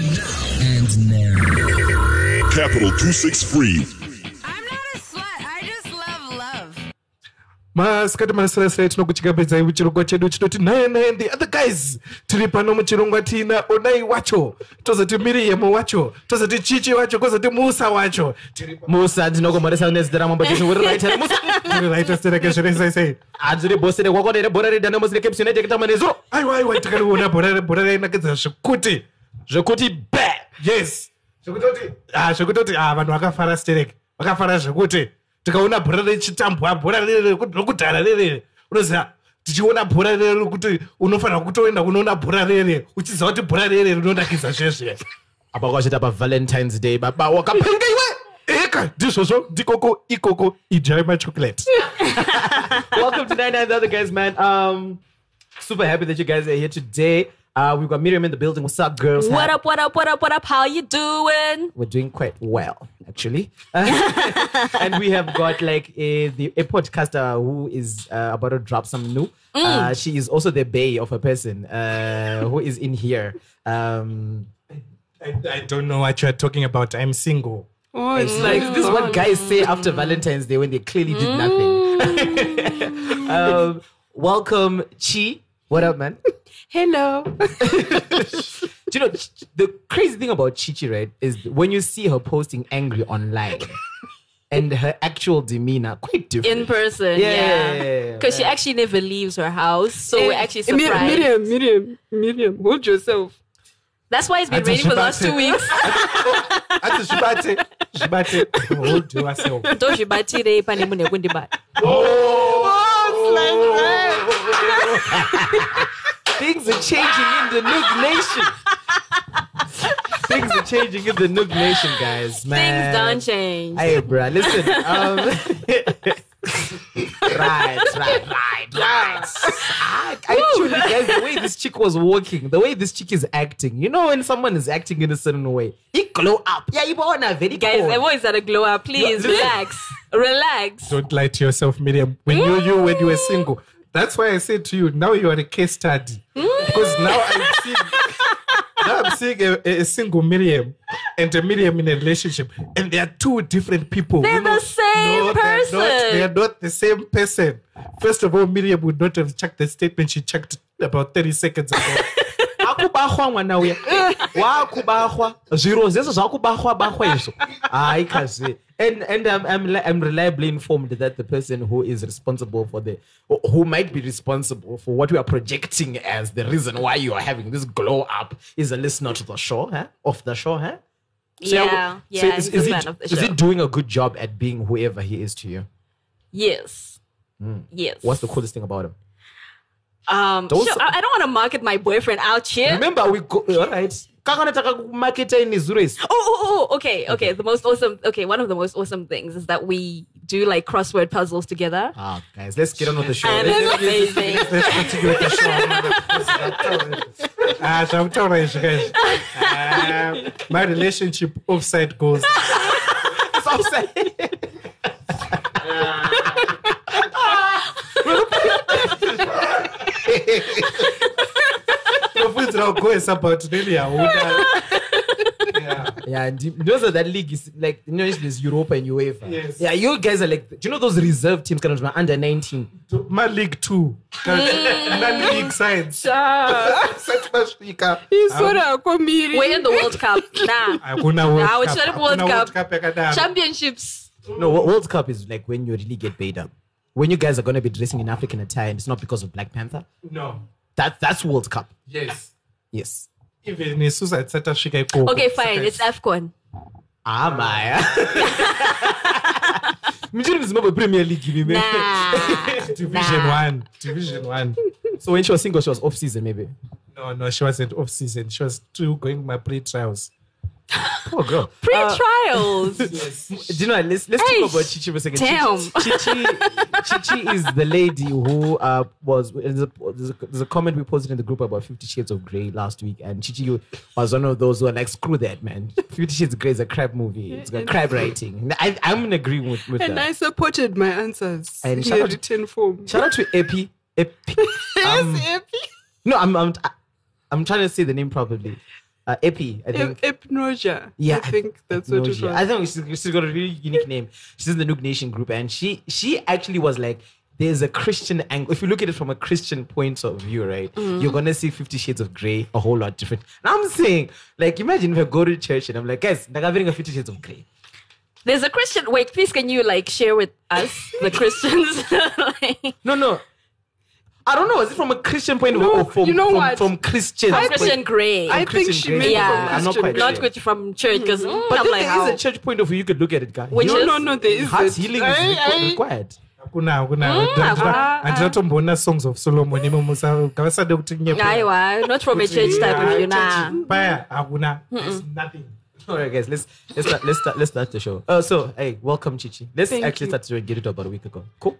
And now. And now. Capital 263. I'm not a slut. I just love love. masikati masirasirai tinokuchikapedzai muchirongwa chedu chinoti naye naye the other guys tiri pano muchirongwa tiina onai wacho tozoti miriamu wacho tozoti chichi wacho kwozoti musa wacho musa ndinokomhoresa nezita ramambo jesu uri right hand musa raita stereke zviresaisei hanzi rebhosi rekwako nerebhora redhanamosi recaps united kutamba nezuro aiwa aiwa takariona bhora bhora rainakidza zvekuti zvekuti ba yes. Zvekutoti ah, ah, vanhu vakafara stereke vakafara zvekuti tikaona bhora richitambwa bhora rere rokudhara rere unoziva tichiona bhora rere rekuti unofanira kutoenda kunoona bhora rere uchiziva kuti bhora rere rinonakidza zvezve apa kwazvita pavalentines day baba wakapenga iwe eka ndizvozvo ndikoko ikoko ijai machocolate welcome to 99 the other guys man. Um super happy that you guys are here today uh we've got miriam in the building. What's up girls? What up, what up, what up, what up? How you doing? we're doing quite well actually. And we have got like a the a podcaster who is uh, about to drop some new. Uh, she is also the bay of a person uh, who is in here. Um I, I don't know what you're talking about. I'm single. Oh, it's like this is what guys say after valentine's day when they clearly did nothing. Um welcome chi. What up man Hello. Do you know the crazy thing about Chichi, right, is when you see her posting angry online and her actual demeanor quite different. In person, Yeah, yeah. yeah, yeah, Because she actually never leaves her house. So we're actually Eh, Mir- surprised. Miriam, Miriam, Miriam, hold yourself. That's why it's been raining for the last two weeks. ati zvibate zvibate hold yourself Ndozvibatire pane munhu wekundibata. Things are changing in the Noog Nation. Things are changing in the Noog Nation, guys. Man. Things don't change. Hey, bruh, listen. Um, right, right, right, right. I, actually, guys, the way this chick was walking, the way this chick is acting, you know, when someone is acting in a certain way, it glow up. Yeah, you wanna very Guys, cool. I've always had a glow up. Please relax. Relax. don't lie to yourself miriam when you you when you were single that's why i said to you now you are a case study. Because now i'm seeing now i'm seeing a, a single miriam and a miriam in a relationship and they are two different people. They're the same no, they're not, person. they're not the same person. First of all miriam would not have checked the statement she checked about 30 seconds ago akubahwa mwana uya zviro zvese zvakubahwa bahwa izvo and and I'm, I'm I'm reliably informed that the person who is responsible for the who might be responsible for what we are projecting as the reason why you are having this glow up is a listener to the show huh? of the show huh? So Yeah, so yeah, is, is, a he, of the is he doing a good job at being whoever he is to you Yes. Hmm. Yes. what's the coolest thing about him Um, Those- sure, I, I don't want to market my boyfriend out here. remember we go all right kakana takakumaketa inezuro isi Oh, oh, oh, okay, okay. The most awesome, okay, one of the most awesome things is that we do like crossword puzzles together. ah guys let's get on with the show And Let's- it's amazing. let's continue with the show ah zvakutaura izvi guys Ah, my relationship offside goes. It's upside. tofunzira kugoesa but neni hauna Yeah, and you- those are that league is like you know there's Europa and UEFA. Yes. Yeah, you guys are like do you know those reserve teams kind of under 19? My league two mm. non-league sides sati masvika Isora komiri. We're in the World Cup. Nah. hakuna Nah, it's not a World Cup. yakadaro Championships. No, World Cup is like when you really get paid up. When you guys are gonna be dressing in African attire and it's not because of Black Panther. no That that's World Cup. yes Yes. even isusu hatisati tasvika ikoko Okay, fine. It's AFCON. Ah Maya. Mchiri Zimbabwe Premier League maybe. Nah. division Nah. one division one So when she was single, she was off season maybe. no no she wasn't off season she was still going my pre-trials Poor girl. Pre-trials. Do you know? what? Let's let's Hey, talk about Chichi for a second. damn. Chichi, Chichi, Chichi is the lady who uh, was. There's a, there's, a, there's a comment we posted in the group about Fifty Shades of Grey last week, and Chichi was one of those who are like, "Screw that, man! Fifty Shades of Grey is a crap movie. It's got crap writing." I, I'm in agreement with, with And that. I supported my answers And in shout a out- written form. Shout out to Epi. Epi. Um, yes, Epi. no, I'm, I'm I'm trying to say the name properly. Uh, Epi, I think. Ip- Hypnosia. Yeah, I think that's what it Hypnosia. was. I think she's, she's got a really unique name. She's in the Noog Nation group, and she she actually was like, there's a Christian angle. If you look at it from a Christian point of view, right, Mm-hmm. you're gonna see Fifty Shades of Grey a whole lot different. And I'm saying, like, imagine if I go to church and I'm like, guys, like I'm wearing a Fifty Shades of Grey. There's a Christian. Wait, please, can you like share with us the Christians? like, No, no. I don't know. Is it from a Christian point of view No, or from, you know from, what? from Christian? I Christian Grey. I Christian think she Grey. meant Yeah. from I'm not Christian quite not sure. from church because But I'm like, there how? is a church point of view you could look at it, guys. Which No, is- no, no, there is heart that. healing I- is requ- I- required. hakuna hakuna Mm, hakuna. handinatombona songs of solomon imomo ngavasade kuti nyepe Aiwa, not from a church type of view, nah. paya hakuna There's nothing All right, guys, let's let's start let's start let's start the show. Uh, so hey, welcome, Chichi. Let's Thank actually you. start to get it about a week ago. Cool.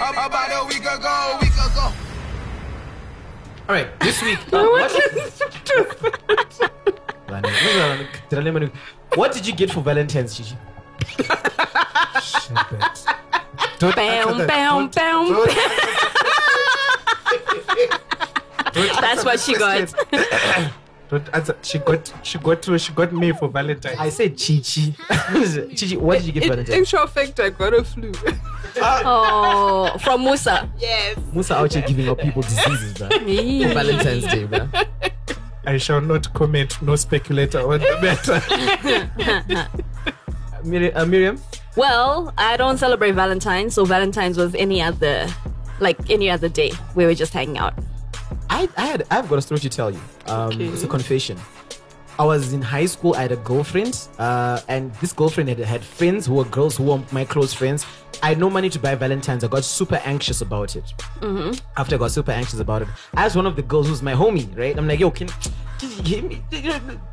About a week ago, week ago. All right, this week. uh, what, what did you get for Valentine's, Chichi? Don't Bam, answer bam, bam. don't- don't That's what she got. question. Don't answer. She got. She got. To, she got me for Valentine. I said Chichi. Chichi, what did you get for In Valentine's? actual fact, I got a flu. Oh, from Musa. yes. Musa out here giving up people diseases, bro. For Valentine's Day, bro. I shall not comment. No speculator on the matter. Miriam, uh, Miriam? Well, I don't celebrate Valentine's, so Valentine's was any other, like any other day. We were just hanging out. I, I had I've got a story to tell you. Um, Okay. It's a confession. I was in high school. I had a girlfriend, uh, and this girlfriend had had friends who were girls who were my close friends. I had no money to buy Valentine's. I got super anxious about it. After I got super anxious about it, I asked one of the girls who's my homie, right? I'm like, yo, can just hit me,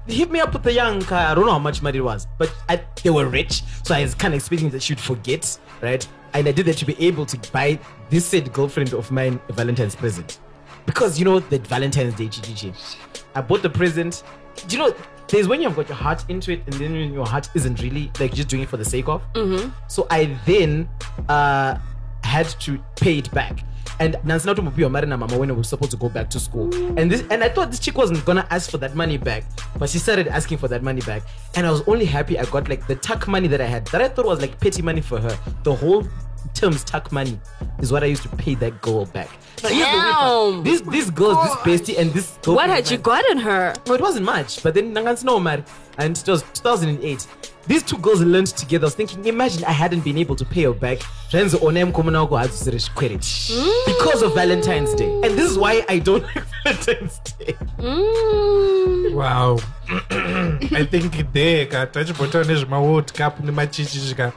hit me up with the young car. I don't know how much money it was, but I, they were rich, so I was kind of expecting that she'd forget, right? And I did that to be able to buy this said girlfriend of mine a Valentine's present because you know that Valentine's Day, GGG. I bought the present. Do you know? There's when you've got your heart into it, and then when your heart isn't really like just doing it for the sake of. So I then uh, had to pay it back. And Nancy Natumupio married na mama when we were supposed to go back to school. And this and I thought this chick wasn't gonna ask for that money back, but she started asking for that money back. And I was only happy I got like the tuck money that I had that I thought was like petty money for her. The whole terms tuck money is what I used to pay that girl back. Now, here's the. Damn. This this girl, this bestie, and this girl What had you gotten her? no, it wasn't much. But then Nangan's no man, and it was 2008. These two girls learned together. I was thinking, imagine I hadn't been able to pay her back. Renzo onem komunauko had to say credit because of Valentine's Day, and this is why I don't like Valentine's Day. Mm. wow i think there ka tachibota nezvemaworld cup nemachichi ka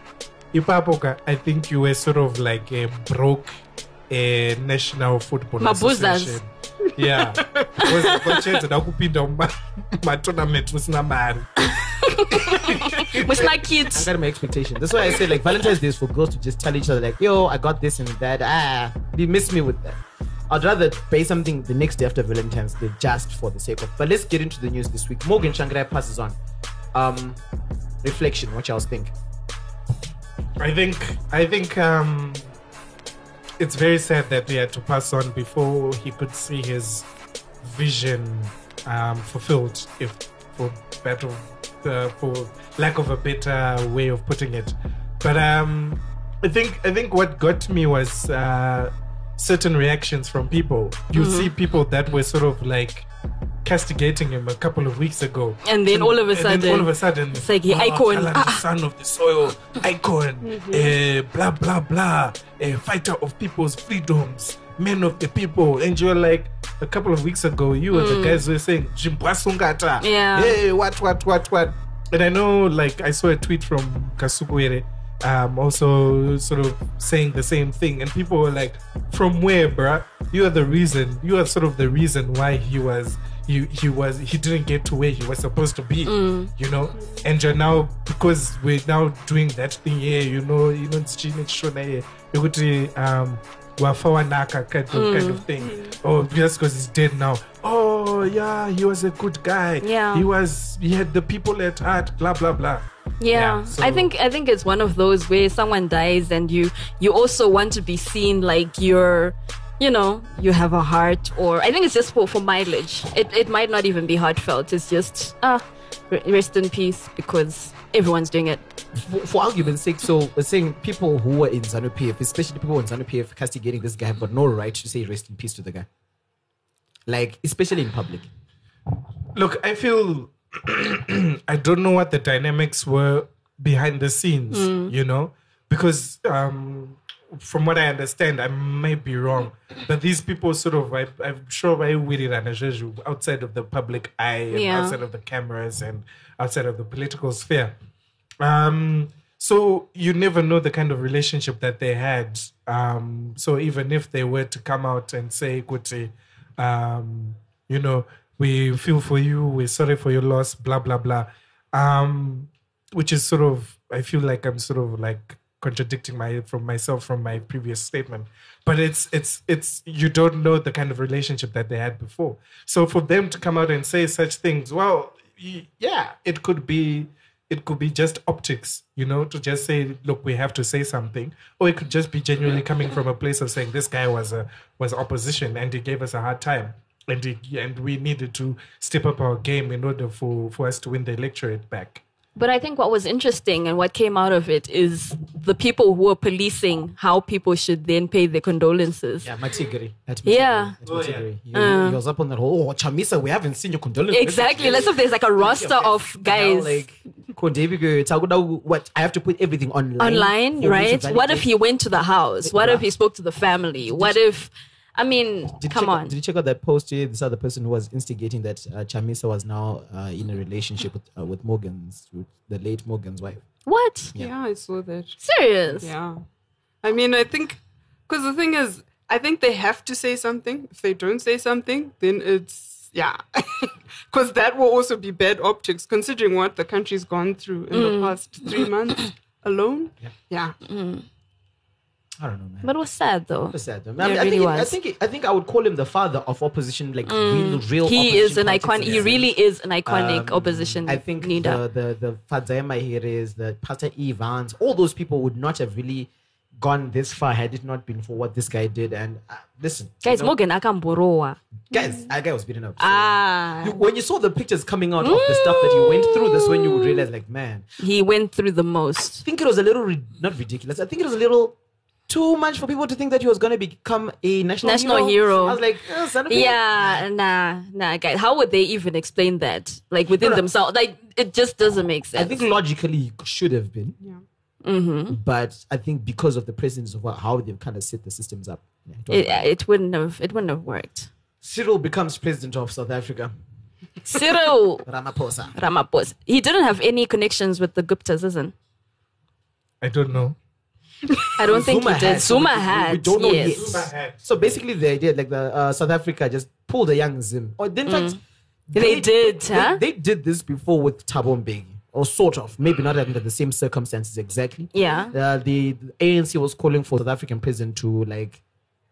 ipapo i think you were sort of like a broke a national football Mabuzas. association yeah kwachiedzeda kupinda mumatournament usina mari With my I kids. got my expectation. That's why I say like Valentine's Day is for girls to just tell each other like, "Yo, I got this and that." Ah, you miss me with that. I'd rather pay something the next day after Valentine's Day just for the sake of. But let's get into the news this week. Morgan Tsvangirai passes on. Um, reflection. What y'all think? I think I think um, it's very sad that he had to pass on before he could see his vision um, fulfilled, if for better uh, for lack of a better way of putting it. But um, I think I think what got me was uh, certain reactions from people. You see people that were sort of like castigating him a couple of weeks ago. And then all of a And then sudden, all of a sudden, it's like, yeah, "Oh, icon. Alan, Ah. son of the soil, icon, eh, blah blah blah, a fighter of people's freedoms, men of the people. And you're like, a couple of weeks ago, you were the guys who were saying, Jimbwasungata. Mm. Yeah. Hey, what, what, what, what? And I know, like, I saw a tweet from Kasukuwere. Um, also sort of saying the same thing, and people were like, "From where, bruh? You are the reason. You are sort of the reason why he was he he was he didn't get to where he was supposed to be you know? And you're now because we're now doing that thing here you know you know chishona here. Yokuti um wafa wanaka kind of, kind of thing. Oh just because he's dead now. Oh yeah he was a good guy. Yeah. he was he had the people at heart blah blah blah. Yeah, Yeah, so- I think I think it's one of those where someone dies and you you also want to be seen like you're you know, you have a heart, or I think it's just for, for mileage. It, it might not even be heartfelt. It's just, ah, re- rest in peace because everyone's doing it. for, for argument's sake, so we're saying people who were in ZANU PF, especially people in ZANU PF castigating this guy, have got no right to say rest in peace to the guy. Like, especially in public. Look, I feel I don't know what the dynamics were behind the scenes, you know, because um, from what I understand, I may be wrong, but these people sort of, I, I'm sure, I weird and outside of the public eye, and Yeah. outside of the cameras, and outside of the political sphere. Um, so you never know the kind of relationship that they had. Um, so even if they were to come out and say, Kuti, um, you know, we feel for you, we're sorry for your loss, blah, blah, blah. Um, which is sort of, I feel like I'm sort of like contradicting my from myself from my previous statement. But it's it's it's you don't know the kind of relationship that they had before. So for them to come out and say such things, well, yeah, it could be it could be just optics, you know, to just say, look, we have to say something, or it could just be genuinely coming from a place of saying this guy was a was opposition and he gave us a hard time, and he, and we needed to step up our game in order for for us to win the electorate back. But I think what was interesting and what came out of it is the people who were policing how people should then pay their condolences. Yeah, Matigri. At Yeah. At Oh, yeah. Matigri. He, uh. he was up on that whole, oh, Chamisa, we haven't seen your condolences. Exactly. Let's say there's like a roster of Now, guys like, Kondebigo, Taguda, what? I have to put everything online. online, for me to right? What if he went to the house? What if he spoke to the family? What if, I mean, Did come check, on. Did you check out that post here? This other person who was instigating that uh, Chamisa was now uh, in a relationship with, uh, with Morgan's, with the late Morgan's wife. What? Yeah, I saw that. Serious? Yeah. I mean, I think, because the thing is, I think they have to say something. If they don't say something, then it's, yeah. Because that will also be bad optics, considering what the country's gone through in Mm. the past three months alone. Yeah. I don't know, man. But it was sad though. It was sad, though. I, mean, it I, really think, I was. think I think I would call him the father of opposition, like real, real. He is an icon. He really is an iconic Um, opposition I think leader. the the the Fadzayi Mahere is the Pastor Evans. All those people would not have really gone this far had it not been for what this guy did. And uh, listen, Guys, you know, Morgan Akamboroa. guys, that guy was beaten up. so- Ah. You- when you saw the pictures coming out of the stuff that he went through, that's when you would realize, like, man, He went through the most. I think it was a little ri- not ridiculous. I think it was a little too much for people to think that he was going to become a national National hero. I was like, son of a- Yeah, nah, nah, guys. How would they even explain that? Like within No, no. themselves? Like it just doesn't make sense. I think logically he should have been. Yeah. Mm-hmm. But I think because of the precedence of how they've kind of set the systems up, yeah, it it, it wouldn't have. It wouldn't have worked. Cyril becomes president of South Africa. Cyril Ramaphosa. Ramaphosa. He didn't have any connections with the Guptas, isn't? I don't know. I don't think Zuma he did. had, so we- Zuma we- we don't know yes. yet. So basically, the idea, like the uh, South Africa, just pulled a young Zim. Or in fact, Mm. They did, they, huh? They did this before with Thabo Mbeki, or sort of, maybe not under the same circumstances exactly. Yeah. Uh, the, the ANC was calling for South African president to like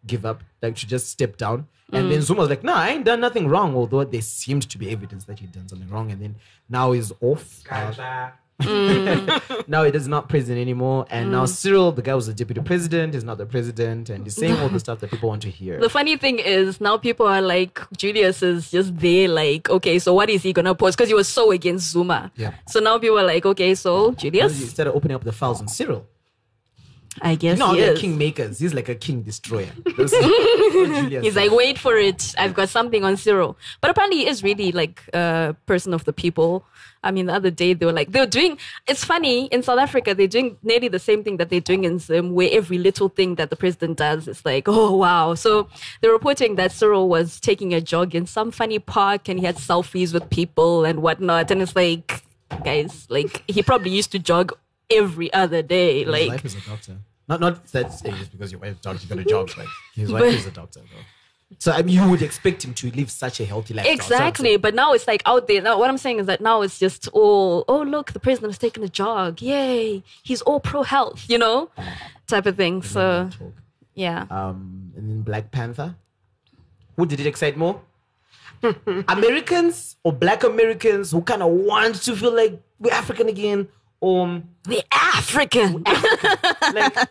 give up, like to just step down. And Mm. then Zuma was like, "No, I ain't done nothing wrong." Although there seemed to be evidence that he'd done something wrong, and then now he's off. Uh, now it is not prison anymore, and Mm. now Cyril, the guy was the deputy president, is not the president, and he's saying all the stuff that people want to hear. The funny thing is now people are like Julius is just there like okay so what is he gonna post because he was so against Zuma Yeah. so now people are like okay so Julius. Instead of opening up the files on Cyril. I guess You know how they're is king makers. He's like a king destroyer. He's like wait for it. I've got something on Cyril but apparently he is really like a person of the people. I mean the other day they were like they were doing it's funny in South Africa they're doing nearly the same thing that they're doing in Zim where every little thing that the president does is like oh wow. So they're reporting that Cyril was taking a jog in some funny park and he had selfies with people and whatnot. And it's like guys like he probably used to jog every other day His like wife is a doctor. Not not that saying just because your wife is a doctor, you got a job, but his wife is a doctor though. So I mean, you would expect him to live such a healthy life. So I'm Exactly, saying- but now it's like out there. Now, what I'm saying is that now it's just all, oh look, the president is taking a jog. Yay, he's all pro health, you know, type of thing. So yeah, Um, and then Black Panther. Who did it excite more? Americans or Black Americans who kind of want to feel like we're African again, or the African. like I,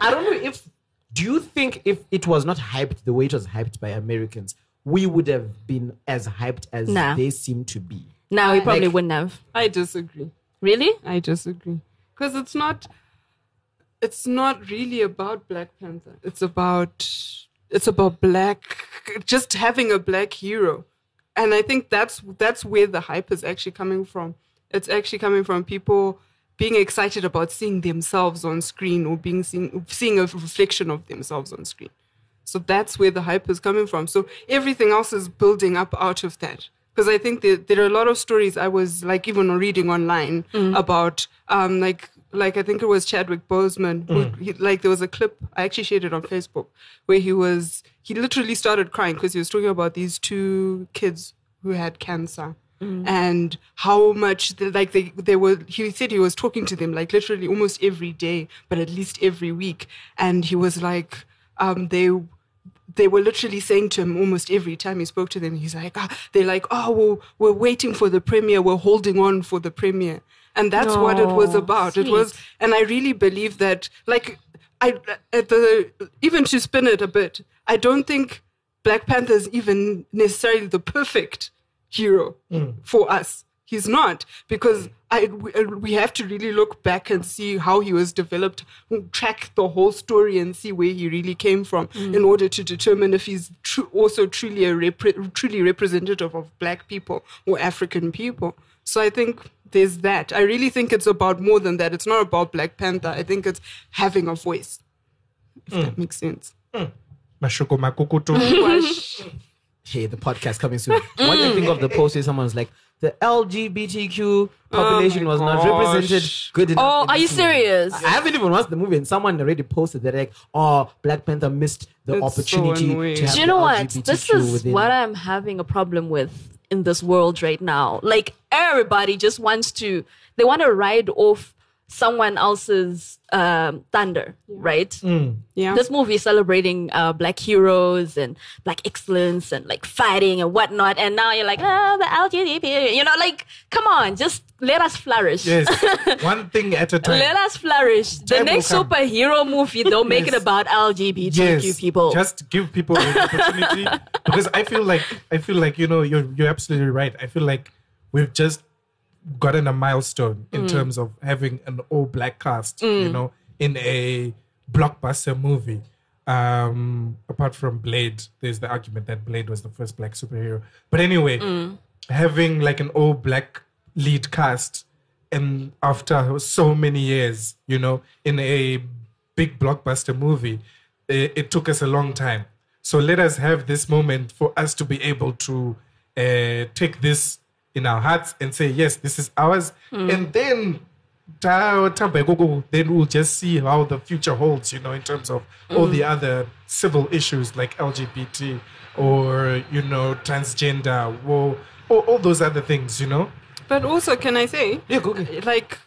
I don't know if Do you think if it was not hyped the way it was hyped by Americans, we would have been as hyped as Nah. they seem to be? No, we probably Like- wouldn't have. I disagree. Really? I disagree because it's not. It's not really about Black Panther. It's about. It's about black, just having a black hero, and I think that's that's where the hype is actually coming from. It's actually coming from people being excited about seeing themselves on screen or being seeing seeing a reflection of themselves on screen. So that's where the hype is coming from. So everything else is building up out of that. Because I think that there are a lot of stories I was like even reading online about um like like I think it was Chadwick Boseman who he, like there was a clip I actually shared it on Facebook where he was he literally started crying because he was talking about these two kids who had cancer and how much the, like they they were he said he was talking to them like literally almost every day but at least every week. And he was like um they they were literally saying to him almost every time he spoke to them he's like ah, they're like oh well, we're waiting for the premiere we're holding on for the premiere and that's what it was Oh, about. It was and i really believe that like i at the even to spin it a bit i don't think black panther is even necessarily the perfect hero hmm. for us he's not because I we, uh, have to really look back and see how he was developed, track the whole story and see where he really came from hmm. in order to determine if he's tru- also truly a repre- truly representative of black people or African people. So I think there's that. I really think it's about more than that. It's not about Black Panther. I think it's having a voice. If hmm. that makes sense. Makukutu. Hey, the podcast coming soon. What do you think of the post where someone's like, the LGBTQ population oh my was not represented good enough? Oh, are you movie." serious? I haven't even watched the movie, and someone already posted that like, "Oh, Black Panther missed the It's opportunity annoying. to have Do you the know what? This is within." what I'm having a problem with in this world right now. Like everybody just wants to, they want to ride off someone else's um, thunder, right? Yeah. This movie is celebrating uh, black heroes and black excellence and like fighting and whatnot. And now you're like, ah, the LGBT, you know, like, come on, just let us flourish. yes, one thing at a time. Let us flourish. The Time will next superhero movie, they'll make it about LGBTQ yes, people. Just give people an opportunity because I feel like I feel like you know you're you're absolutely right. I feel like we've just gotten a milestone in Mm. terms of having an all black cast. You know, in a blockbuster movie. Um, apart from Blade, there's the argument that Blade was the first black superhero. But anyway, Mm. having like an all black lead cast and after so many years, you know, in a big blockbuster movie, it, it took us a long time. So let us have this moment for us to be able to uh, take this in our hearts and say, yes, this is ours. Hmm. And then ta- ta- bheko- then we'll just see how the future holds, you know, in terms of all hmm. the other civil issues like LGBT or, you know, transgender, or, or all those other things, you know. But also, can I say, Yeah, go like,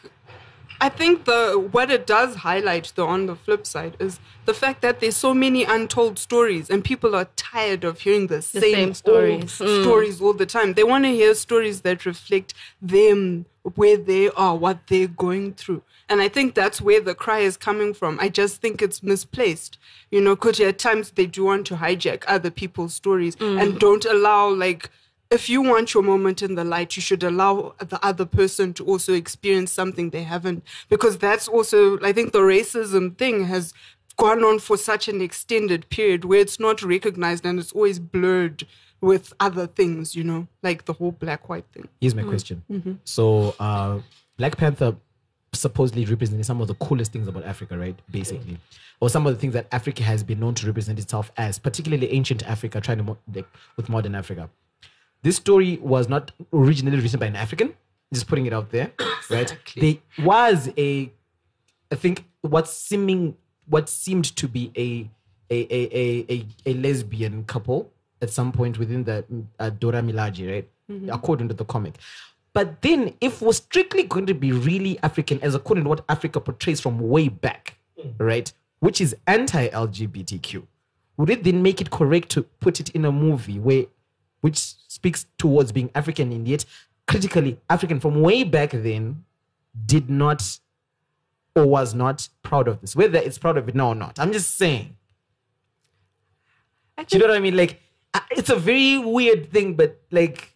I think the what it does highlight, though, on the flip side, is the fact that there's so many untold stories, and people are tired of hearing the, same, same old stories. Mm. stories all the time. They want to hear stories that reflect them, where they are, what they're going through. And I think that's where the cry is coming from. I just think it's misplaced, you know, because at times they do want to hijack other people's stories and don't allow, like, if you want your moment in the light, you should allow the other person to also experience something they haven't. Because that's also, I think the racism thing has gone on for such an extended period where it's not recognized and it's always blurred with other things, you know, like the whole black white thing. Here's my question. So, uh, Black Panther supposedly representing some of the coolest things about Africa, right? Basically, or some of the things that Africa has been known to represent itself as, particularly ancient Africa, trying to mo- like, with modern Africa. This story was not originally written by an African. Just putting it out there, right? There was a, I think, what seeming what seemed to be a a a a, a, lesbian couple at some point within the uh, Dora Milaje, right? According to the comic. But then, if we're strictly going to be really African, as according to what Africa portrays from way back, right, which is anti-LGBTQ, would it then make it correct to put it in a movie where, which speaks towards being African and yet critically African from way back then, did not or was not proud of this, whether it's proud of it now or not. I'm just saying, Do you know what I mean? Like, it's a very weird thing, but like,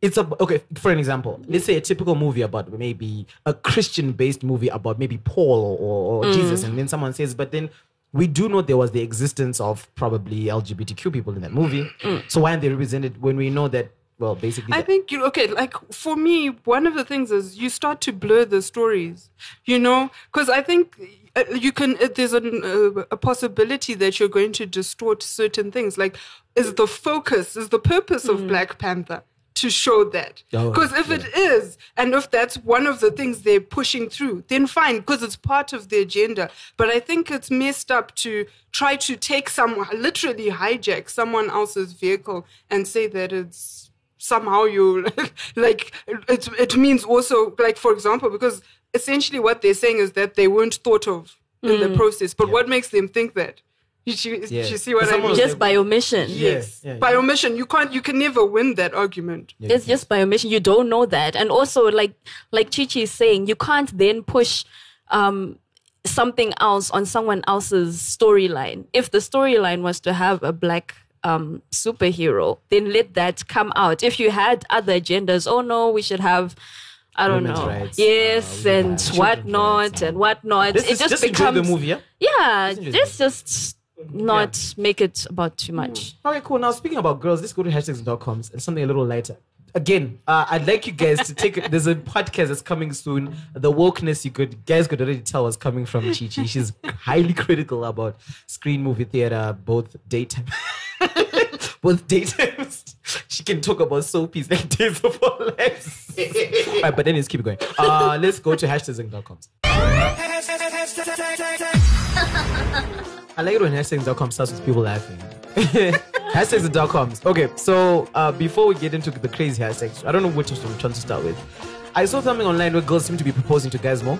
it's a okay. For an example, let's say a typical movie about maybe a Christian-based movie about maybe Paul or, or mm. Jesus, and then someone says, but then we do know there was the existence of probably LGBTQ people in that movie. So why aren't they represented when we know that? Well, basically, I that- think you okay. Like for me, one of the things is you start to blur the stories. You know, because I think uh, you can. Uh, there's an, uh, a possibility that you're going to distort certain things. Like, is the focus, is the purpose of Black Panther to show that? Oh, Because if it is, and if that's one of the things they're pushing through, then fine, because it's part of the agenda. But I think it's messed up to try to take someone, literally hijack someone else's vehicle and say that it's somehow you like it, it means also like for example because essentially what they're saying is that they weren't thought of in the mm. process. But what makes them think that you, you, Yeah. you see what i mean Just by omission. yes Yeah, yeah, by yeah. omission you can't you can never win that argument It's just by omission. You don't know that. And also, like like Chichi is saying, you can't then push um, something else on someone else's storyline. If the storyline was to have a black um, superhero, then let that come out. If you had other agendas, oh no, we should have. I don't Women's know. rights, yes, uh, and children's whatnot rights, and whatnot. This it is just, just enjoy becomes the movie, yeah? Yeah, enjoy let's just not make it about too much. Okay, cool. Now speaking about girls, let's go to hashtags.coms and something a little lighter. Again, uh, I'd like you guys to take. There's a podcast that's coming soon. The wokeness you could guys could already tell was coming from Chi Chi. She's highly critical about screen movie theater, both daytime, both daytime. She can talk about soapies like Days of Our Lives. All right, but then let's keep going. Uh, let's go to hashtags.coms. I like it when hashtags.com starts with people laughing. hashtags.coms. Okay, so uh, before we get into the crazy hashtags, I don't know which one to start with. I saw something online where girls seem to be proposing to guys more.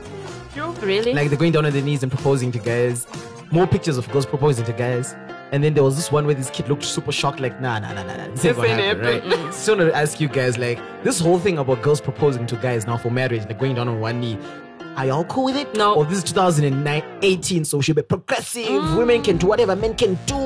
Really? Like they're going down on their knees and proposing to guys. More pictures of girls proposing to guys. And then there was this one where this kid looked super shocked, like, nah, nah, nah, nah, nah. This ain't gonna happen, right? So I want to ask you guys, like, this whole thing about girls proposing to guys now for marriage, like going down on one knee. Are y'all cool with it? No. Or this is 2018, so she'll be progressive. Mm. Women can do whatever men can do.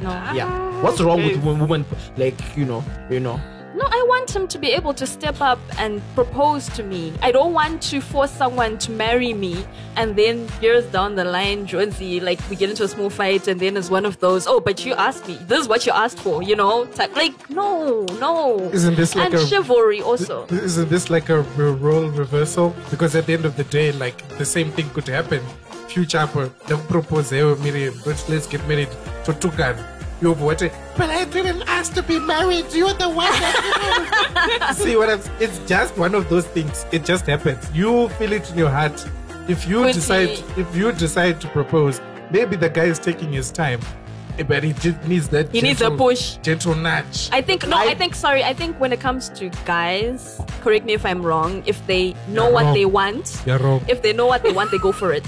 no. Yeah. What's wrong with women, like, you know, you know? No, I want him to be able to step up and propose to me. I don't want to force someone to marry me and then years down the line, Jonesy, like we get into a small fight and then it's one of those, oh, but you asked me. This is what you asked for, you know? Like, no, no. Isn't this like and a- chivalry also. Isn't this like a role reversal? Because at the end of the day, like the same thing could happen. Future happen. They propose, hey, oh, Miriam, let's, let's get married to You're what? But I didn't ask to be married. You're the one that See what I'm It's just one of those things. It just happens. You feel it in your heart. If you decide, he- if you decide to propose, maybe the guy is taking his time, eh, but he just needs that. He needs a push. gentle nudge. I think no, I, think sorry, I think when it comes to guys, correct me if I'm wrong, if they know what wrong. they want, if they know what they want, they go for it.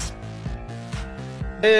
Musa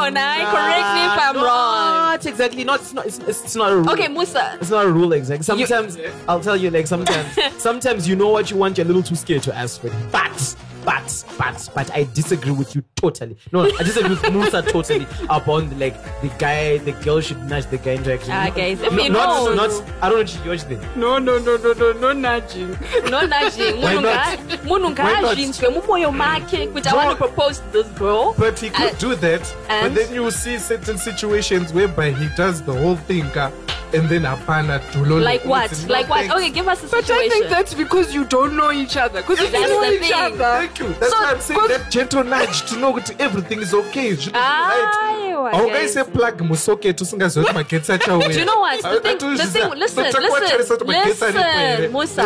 or I, correct me if I'm wrong. Not exactly. Not. It's not. It's, it's, it's not a rule. Okay, Musa. It's not a rule exactly. Sometimes I'll tell you like sometimes sometimes you know what you want, you're a little too scared to ask for it. But but but but I disagree with you totally. No, I disagree with Musa totally upon like the guy, the girl should nudge the guy into action. Ah, guys, if No- not, knows. not I don't know what you watch no no no no no no nudging no nudging Why not? nga- munhu Why not? ngaazvinzwe mumoyo i want to propose to this girl But he could Uh, do that. But then you see certain situations whereby he does the whole thing uh, and then apana tulolo. like what like what okay give us a situation. but i think that's because you don't know each other because if you That's know each thing. other Thank you. That's So, why I'm saying cause- that gentle nudge to know that everything is okay. Zvinhu Aiwa, zviri right. guys. Augaise plug musocket usingazivi kuti magetsi achauya. Do you know what? The thing- the thing- listen, listen, listen, Musa.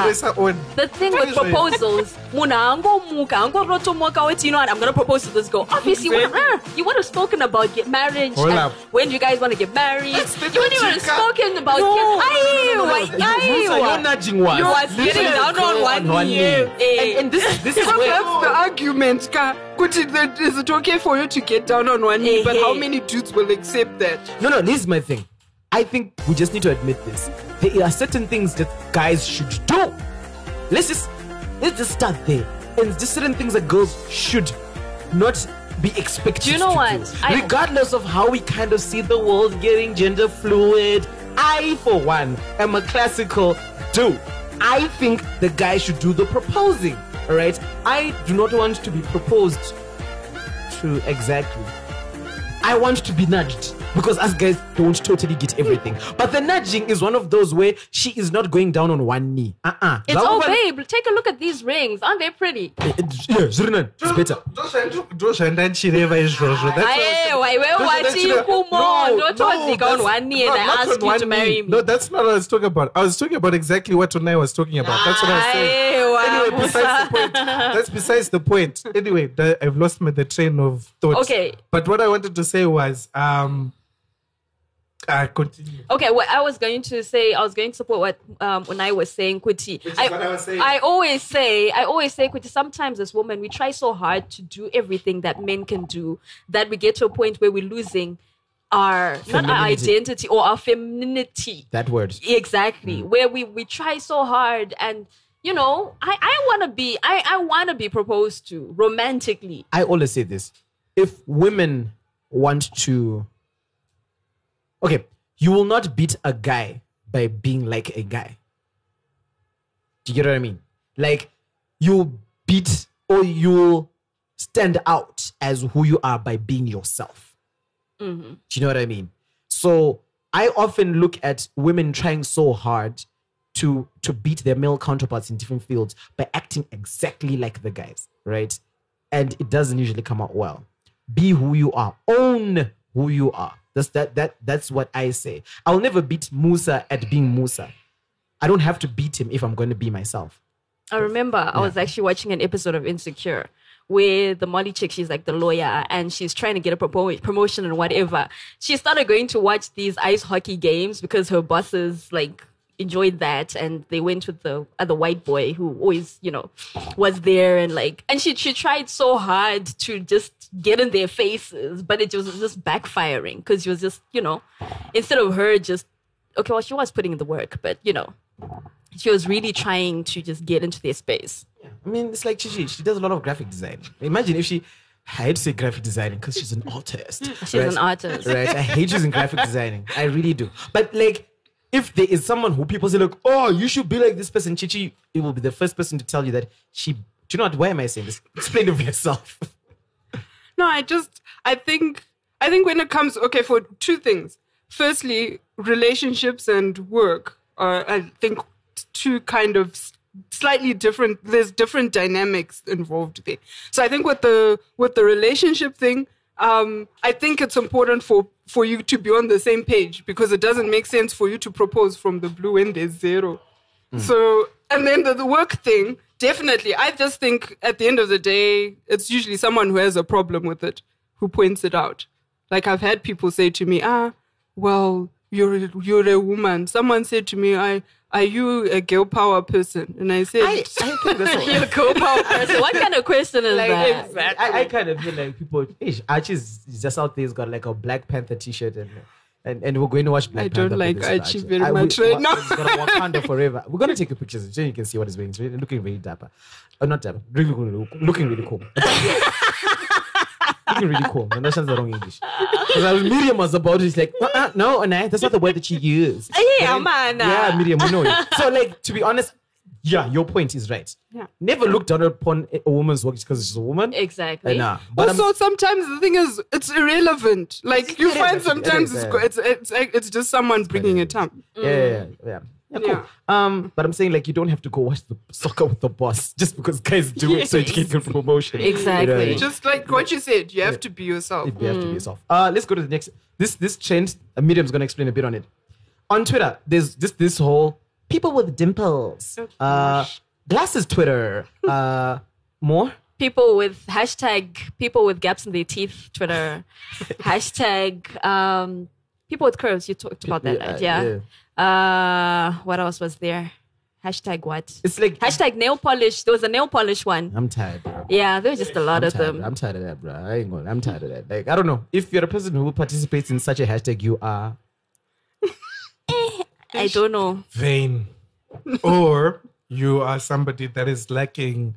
the thing with proposals munhu haangomuka haangorotomoka woti you know what i'm gonna propose to this girl obviously you would, you would have spoken about get marriage Hold and up. when you guys want to get married you wouldn't even have spoken about No, get no, no, no, no, no, Aiwa, no, no. Musa, aiwa. you're nudging what? You was getting Literally down on one on knee. knee. And, and this is this is Because where that's the argument, ka. Kuti, that- Is it okay for you to get down on one knee? But how many dudes will accept that? No, no, this is my thing. I think we just need to admit this. There are certain things that guys should do. Let's just let's just start there. And just certain things that girls should not be expected Do you know to what? do. I- Regardless of how we kind of see the world getting gender fluid, I, for one, am a classical dude. I think the guy should do the proposing. All right. I do not want to be proposed to exactly. I want to be nudged because us guys don't totally get everything. Hmm. But the nudging is one of those where she is not going down on one knee. Uh-uh. It's oh babe, take a look at these rings. Aren't they pretty? Eh, eh, yeah, Zurinan, it's better. ndozvanda ndichireva izvozvo That's what I was- Aye, why we're Those are Kumo. No, on one knee and no, I not ask you to marry me. No, that's not what I was talking about. I was talking about exactly what Tunai was talking about. That's what I was saying. Aye, wow, Anyway, besides the point. That's besides the point. Anyway, the, I've lost my the train of thought. Okay. But what I wanted to say was, um, uh, continue. Okay, what I was going to say, I was going to support what um, when I was saying, Kuti. is I, what I was saying. I always say, I always say, Kuti. Sometimes as women, we try so hard to do everything that men can do that we get to a point where we're losing our not our identity or our femininity. That word. Exactly. Where we we try so hard and. You know, I, I want to be I, I want to be proposed to romantically. I always say this. If women want to Okay, you will not beat a guy by being like a guy. Do you get what I mean? Like you beat or you'll stand out as who you are by being yourself. Mm-hmm. Do you know what I mean? So I often look at women trying so hard to to beat their male counterparts in different fields by acting exactly like the guys, right? And it doesn't usually come out well. Be who you are. Own who you are. That's that that that's what I say. I'll never beat Musa at being Musa. I don't have to beat him if I'm going to be myself. I remember I was actually watching an episode of Insecure where the Molly chick, she's like the lawyer and she's trying to get a propo- promotion and whatever. She started going to watch these ice hockey games because her bosses like enjoyed that and they went with the other white boy who always, you know, was there and like, and she, she tried so hard to just get in their faces, but it was just backfiring because she was just, you know, instead of her just, okay, well, she was putting in the work, but you know, she was really trying to just get into their space. I mean, it's like Chichi. She does a lot of graphic design. Imagine if she. I hate to say graphic designing because she's an artist. She's an artist. Right. I hate using graphic designing. I really do. But like, if there is someone who people say, like, oh, you should be like this person, Chichi, it will be the first person to tell you that she. Do you know what? Why am I saying this? Explain it for yourself. No, I just I think I think when it comes okay for two things. Firstly, relationships and work are I think two kind of slightly different there's different dynamics involved there. So I think with the with the relationship thing, um, I think it's important for for you to be on the same page because it doesn't make sense for you to propose from the blue when there's zero. So, and then the, the work thing, definitely. I just think at the end of the day, it's usually someone who has a problem with it who points it out. Like I've had people say to me, ah, well, you're you're a woman. Someone said to me, I are you a girl power person? And I said, I, I think that's all. You're a co-power person. What kind of question is Like, that? exactly. I, I kind of feel like people. Ish, Archie's just out there. He's got like a Black Panther T-shirt and. And, and we're going to watch Black I don't like for this Archie Archie. very I- we- much right wa- now. He's got a Wakanda forever. We're going to take a picture so you can see what he's wearing. He's really, looking very dapper. Oh, not dapper. Really, really, looking really cool. looking really cool. And that's the wrong English. Because I was Miriam was about it. She's like, uh-uh, no, no, that's not the word that you use. Yeah, man. Yeah, Miriam, we know it. So, like, to be honest, yeah, your point is right. Yeah. Never look down upon a woman's work because she's a woman. Exactly. Uh, nah. But I'm- sometimes the thing is, it's irrelevant. Like you It is find actually, it sometimes is, it's, yeah. it's it's it's just someone bringing it up. Yeah, yeah, yeah. yeah. Yeah, cool. Um, but I'm saying like you don't have to go watch the soccer with the boss just because guys do it so you can get promotion. Exactly. You know I mean? Just like what you said, you have to be yourself. You have to be yourself. Uh, let's go to the next. This this trend. Uh, Miriam's gonna explain a bit on it. On Twitter, there's this this whole people with dimples. Uh, glasses Twitter. Uh, more. People with hashtag people with gaps in their teeth Twitter. hashtag um, people with curves. You talked about that, Yeah, right? Yeah. Uh, what else was there? Hashtag what? It's like Hashtag nail polish. There was a nail polish one. I'm tired, bro. Yeah, there was just a lot I'm of tired. them. I'm tired of that, bro. I ain't going. I'm tired of that. Like I don't know if you're a person who participates in such a hashtag. You are I don't know. vain, or you are somebody that is lacking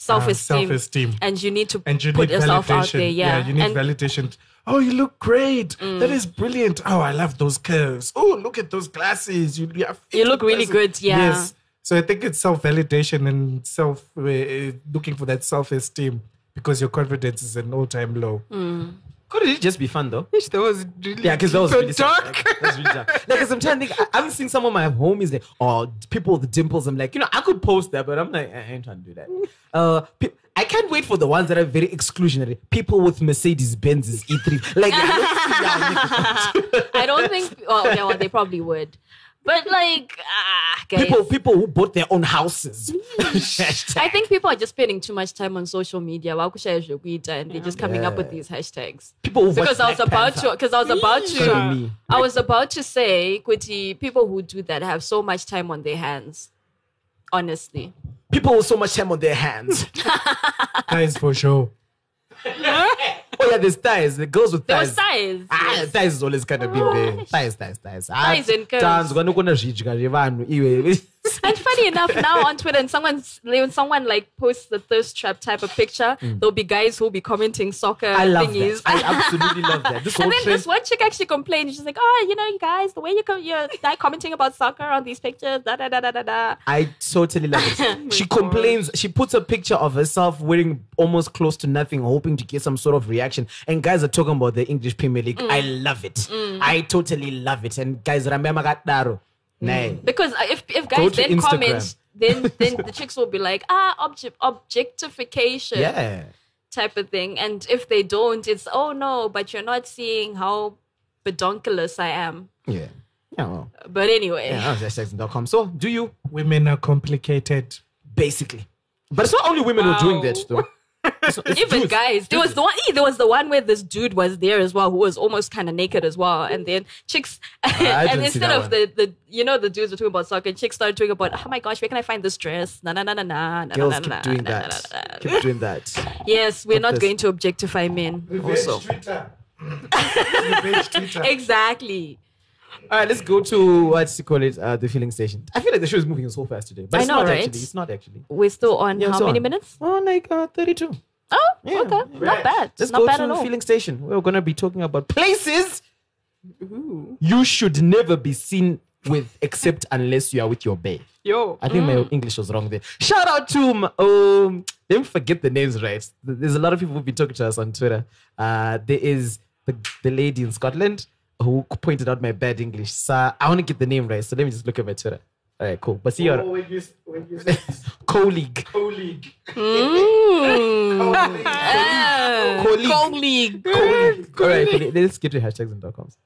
self-esteem, self-esteem. and you need to and you put need yourself validation. out there. Yeah, you need and Mm. validation. Oh, you look great. That is brilliant. Oh, I love those curves. Oh, look at those glasses. You, you, You look really glasses. good, yeah. Yes. So I think it's self validation and self uh, uh, looking for that self esteem because your confidence is an all time low. Mm. Could it just be fun though? Ish, that was really Yeah, because that was really and sad. dark. Like, that's really dark. Like, cause I'm trying to think. I, I'm seeing some of my homies like, oh, people with the dimples. I'm like, you know, I could post that, but I'm like, I ain't trying to do that. Uh, pe- I can't wait for the ones that are very exclusionary. People with Mercedes Benz's E3. Like, yeah, let's see I don't think. Well, okay, well, they probably would, but like, ah, guys. people, people who bought their own houses. I think people are just spending too much time on social media. Wakushaya Joguita, And they're just coming up with these hashtags. People who Because I was about Panther. to, because I was about to. I was about to say, Kuti, people who do that have so much time on their hands. Honestly, people with so much time on their hands. Guys, for sure. Oh yeah, there's thighs. The girls with there thighs. was size. Ah, yes. thighs has always kind of been there. Thighs, thighs, thighs. Ah, Thighs and curves. tanzwa nokona zvidya zvevanhu iwe. And funny enough, now on Twitter, and someone's when someone like posts the thirst trap type of picture, there'll be guys who'll be commenting soccer Mm. I love thingies. that. I absolutely love that. This and then trend. this one chick actually complained. She's like, "Oh, you know, you guys, the way you com- you're like, commenting about soccer on these pictures, da da da da da da." I totally love it. she complains. She puts a picture of herself wearing almost close to nothing, hoping to get some sort of reaction. And guys are talking about the English Premier League. I Mm. love it. I totally love it. And guys, Rambama Gataro. Nay. Because uh, if if guys then Instagram. comment, then then the chicks will be like, "Ah, object objectification." Yeah. type of thing. And if they don't, it's oh no, but you're not seeing how pedonculous I am. Yeah. Yeah. Well, But anyway, yeah, that was hashtags.com. So, do you Women are complicated. basically? But it's not only women who are doing that, though. It's not- it's even dudes. guys, there was the one. eh, There was the one where this dude was there as well, who was almost kind of naked as well. And then chicks, I and instead of one. the the you know the dudes were talking about soccer, and chicks started talking about oh my gosh, where can I find this dress? Na na na na na. na, Girls na, keep na, doing na, na, that. na, na. Keep doing that. Yes, we're not this. going to objectify men. Also, Twitter. Revenge Twitter. exactly. All right, let's go to what you call it, uh, the filling station. I feel like the show is moving so fast today, but I it's know, not right? actually. It's not actually. We're still on Yeah, how so many on. minutes? Oh, like uh, thirty-two. Oh, Yeah, okay, not bad. Let's not go bad to at all. filling station. We're gonna be talking about places you should never be seen with, except unless you are with your bae. Yo. I think my English was wrong there. Shout out to um, um let me forget the names right. There's a lot of people who've been talking to us on Twitter. Uh, there is the, the lady in Scotland who pointed out my bad English. So I want to get the name right. So let me just look at my Twitter. All right, cool. But see your Oh, when you, when you say colleague. colleague. Colleague. Colleague. Colleague. All right, let's get to hashtags and dot coms.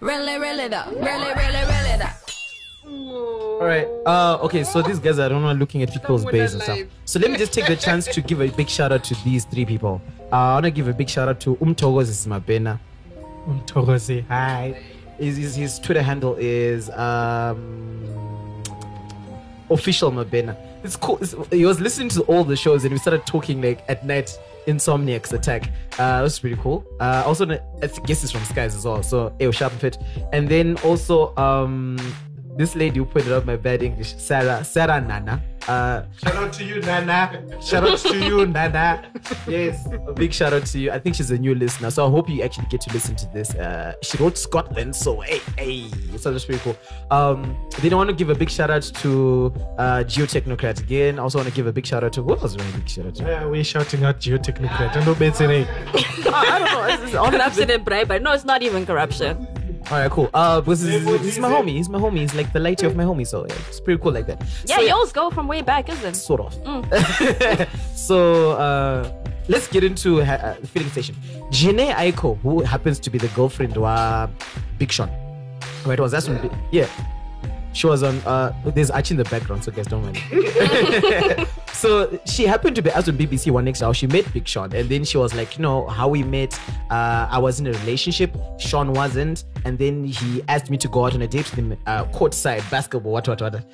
Really, really though. Really, really, really though. All right. Uh, okay, so these guys are not looking at people's Someone bays and stuff. So let me just take the chance to give a big shout out to these three people. Uh, I want to give a big shout out to Umtogos Ismabena. Umtorosi. Hi. His, his, his Twitter handle is um, official Mabena. It's cool. It's- he was listening to all the shows and we started talking like at night. Insomniacs attack. Uh, that's pretty cool. Uh, also, I guess it's from Skies as well. So, it was sharp fit. And then also, um, this lady who pointed out my bad English, Sarah, Sarah Nana. Uh, Shout out to you, Nana. Shout out to you, Nana. Yes. a big shout out to you. I think she's a new listener, so I hope you actually get to listen to this. Uh, she wrote Scotland, so hey, hey, so that's pretty cool. Um, then I want to give a big shout out to uh, Geotechnocrat again. I also want to give a big shout out to who else? do I want to give a big shout out to? Uh, we're shouting out geotechnocrat. And obetsere. I don't know. It's- it's- I wanna give Corruption a- and bribery. No, it's not even corruption. All right, cool. Uh, because he's, he's my homie. He's my homie. He's like the lady of my homie, so yeah, it's pretty cool like that. Yeah, so, yours go from way back, isn't it? sort of. so uh, let's get into ha- uh, the filling station. Jhené Aiko, who happens to be the girlfriend of Big Sean. Right, was that one? Yeah. She was on. Uh, there's Archie in the background, so guys don't mind. so she happened to be asked on BBC One Next how she met Big Sean, and then she was like, you know, how we met. Uh, I was in a relationship. Sean wasn't, and then he asked me to go out on a date with him, uh, courtside basketball, what, what, what,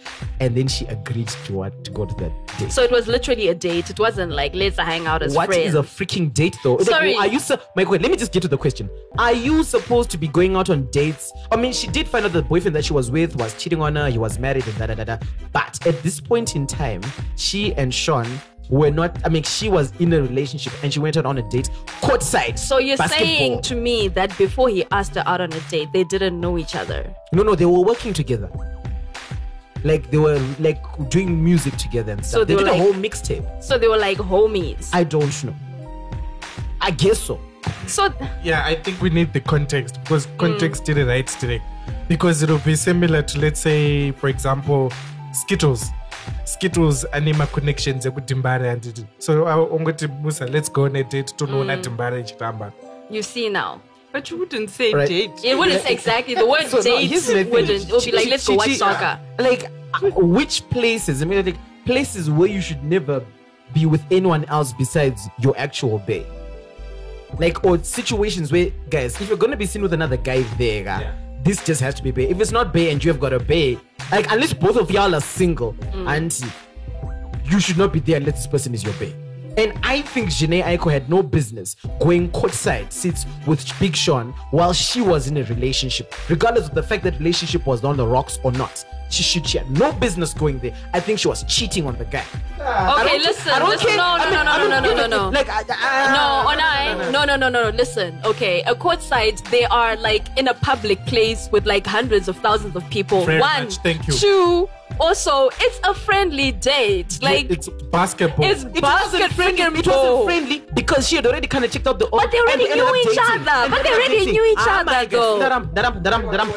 and then she agreed to what to go to that date. So it was literally a date. It wasn't like let's hang out as What friends. is a freaking date though? Like, Sorry. are you su- my wait, let me just get to the question. Are you supposed to be going out on dates? I mean, she did find out the boyfriend that she was with was cheating on her, he was married and da da da da. But at this point in time, she and Sean were not. I mean, she was in a relationship and she went out on a date courtside. So you're basketball. saying to me that before he asked her out on a date, they didn't know each other. no, no, they were working together. Like they were like doing music together and stuff. So they, they did were a whole mixtape. So they were like homies. I don't know. I guess so. so Yeah, I think we need the context because context mm. did it right today. Because it'll be similar to, let's say, for example, Skittles. Skittles anima connections ekuti mbare handiti so uh, ungoti musa let's go on a date tonoona ti mbare ichitamba you see now. But you wouldn't say Right. date. It wouldn't say exactly the word So, date here's the thing. wouldn't. It would be like let's go watch soccer. Like, uh, which places? I mean, like places where you should never be with anyone else besides your actual bae. Like, or situations where, guys, if you're gonna be seen with another guy there, uh, this just has to be bae. If it's not bae and you have got a bae, like, unless both of y'all are single, mm. and you should not be there unless this person is your bae. And I think Jhené Aiko had no business going courtside seats with Big Sean while she was in a relationship, regardless of the fact that relationship was on the rocks or not. She should she had no business going there. I think she was cheating on the guy. Ah. I Okay, listen, I don't listen. care. No, I no, mean, no, I no, no, no, no, no. Like, I, I, No, on I. No, no, no, no, no. Listen, okay. A courtside, they are like in a public place with like hundreds of thousands of people. Very One, much, thank you. Two. Also, it's a friendly date. Like it's basketball it's It wasn't basket friendly. freaking It wasn't friendly because she had already kind of checked out the. But they already and knew up each dating. other. But they ended already dating. knew each Ah, other, my God. though. Daram, daram, daram,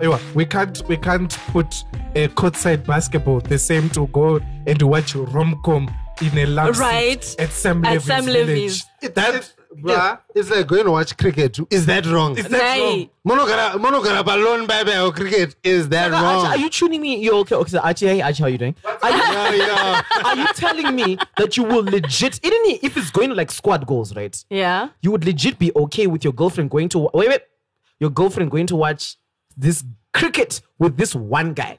daram. We can't we can't put a courtside basketball the same to go and watch rom-com in a love Right. at Sam At Levy's Sam village. Levy's. That Bruh, it's like going to watch cricket. Is that wrong? is that Nay. wrong? Monogara, monogara balloon bye bye or cricket. Is that Archie, wrong? are you tuning me? You're okay. Okay, so Archie, hey, Archie, how you doing? Are you, Yeah, yeah. are you telling me that you will legit, even if it's going to like squad goals, right? Yeah. You would legit be okay with your girlfriend going to wait, wait, your girlfriend going to watch this cricket with this one guy.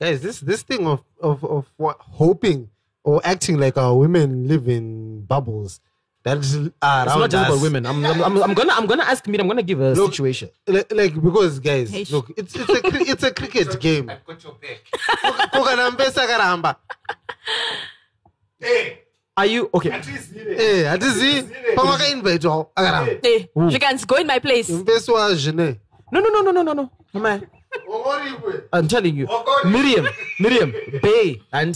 Guys, this this thing of of of what hoping or acting like our women live in bubbles. That is uh, It's not just us. about women. I'm, I'm, I'm, I'm gonna, I'm gonna ask me. I'm gonna give a Look, situation. Like, like because guys, Hey. look, it's it's a it's a cricket game. Kokana mpesa karamba. Are you okay? Hey, Eh, hatizi pamaka invite wao akaramba. Hey, you can go in my place. Jene. No, no, no, no, no, no, no. Mama, I'm telling you, Miriam, Miriam, Bay, and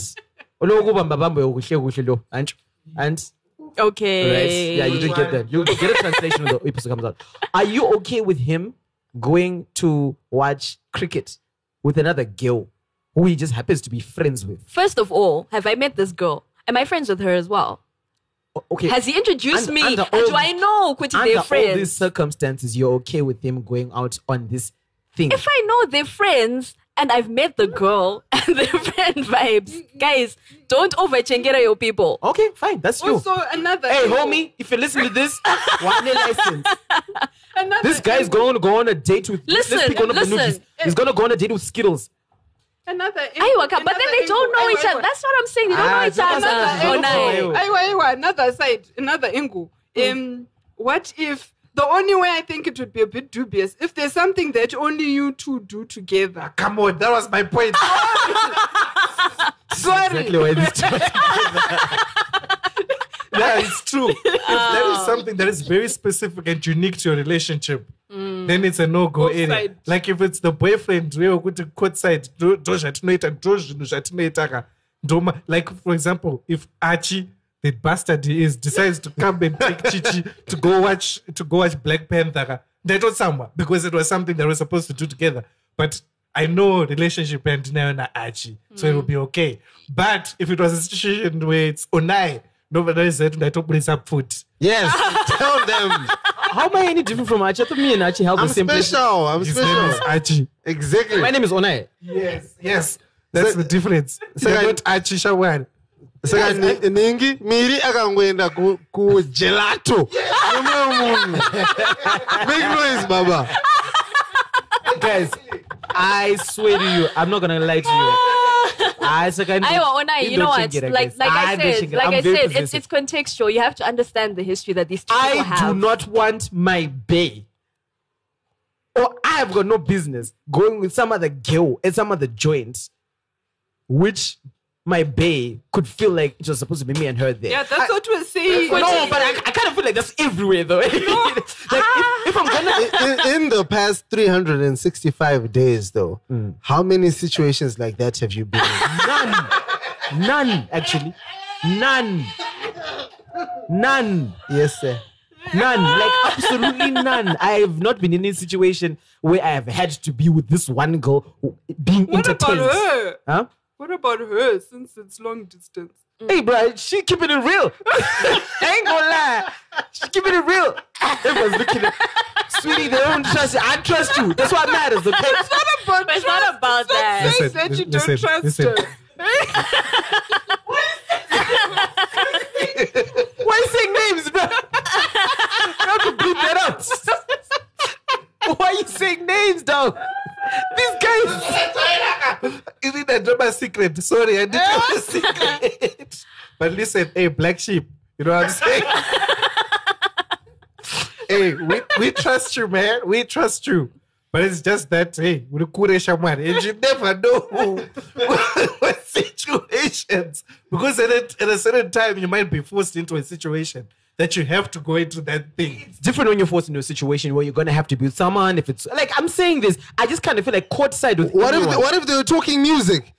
olokubamba bamba yokuhle kuhle lo, and and Okay. right, yeah, you didn't get that. You get a translation when the episode comes out. Are you okay with him going to watch cricket with another girl who he just happens to be friends with? First of all, have I met this girl? Am I friends with her as well? Okay. Has he introduced Under- me? under all do I know Kuti under they're all friends? these circumstances, you're okay with him going out on this thing? if I know they're friends and I've met the girl and they're friend vibes, guys, don't overchengera your people. okay, fine, that's you. Also, another. Hey, angle- homie, if you listen to this, one license. Another This guy's angle- going to go on a date with. Listen, let's one of listen. noogies. He's going to go on a date with Skittles. Another. Aiwa, but then they don't know each other. That's what I'm saying. They don't know Ah, each other. what I'm no. Aiwa. Aiwa, aiwa, another side, another angle. Um, what if the only way I think it would be a bit dubious if there's something that only you two do together? Come on, that was my point. Sorry. Exactly why this. yeah, it's true. If there is something that is very specific and unique to your relationship, then it's a no-go area. Offside. Like if it's the boyfriend, wewe kuti courtside, ndo ndo zvatinoita, ndo zvinhu zvatinoita. Ndoma, like for example, if Archie, the bastard he is, decides to come and take Chichi to go watch to go watch Black Panther, ka, ndatotsamba because it was something that we were supposed to do together. But I know relationship and nayo Archie, so it will be okay. But if it was a situation where it's Onai, nobody said ndatoburisa pfuti. Yes, tell them. How am I any different from Archie? I thought me and Archie held I'm the same place. special. I'm His name is special. Archie. Exactly. My name is Onai. Yes, yes. That's So- the difference. so You're I- not Archie Shawan. Saka ni- ningi miri akangoenda ku, ku nemumwe munhu make noise baba Guys, I swear to you, I'm not going to lie to you. I second. Aiwa, Onai, you know what? Like, like I said, like I said, it's, it's contextual. You have to understand the history that these two people I have. do not want my bay, or I have got no business going with some other girl at some other joint, which my bae could feel like it was supposed to be me and her there. Yeah, that's what we're saying. no, but I, I kind of feel like that's everywhere though. like if, if I'm gonna in, in the past 365 days, though, hmm. how many situations like that have you been in? none, none actually, none, none. yes, sir. None, like absolutely none. I have not been in a situation where I have had to be with this one girl who- being What about entertained. her? Huh? What about her since it's long distance? Mm. Hey, bro, she keeping it real. I ain't gonna lie. She keeping it real. Everyone's looking at Sweetie, they don't trust you. I trust you. That's what matters, okay? It's not about But it's not about It's that. saying Listen, that you listen, don't trust listen. her. Why are you saying names, bro? You have to bleep that out. Why are you saying names, dog? These guys. is need a drama secret. Sorry, I didn't have a secret. But listen, hey, black sheep. You know what I'm saying? hey, we, we trust you, man. We trust you. But it's just that, hey, we kure someone, and you never know what situations. Because at a, at a certain time, you might be forced into a situation that you have to go into that thing. It's different when you're forced into a situation where you're gonna have to be with someone. If it's like I'm saying this, I just kind of feel like courtside with What if, they, what if they were talking music?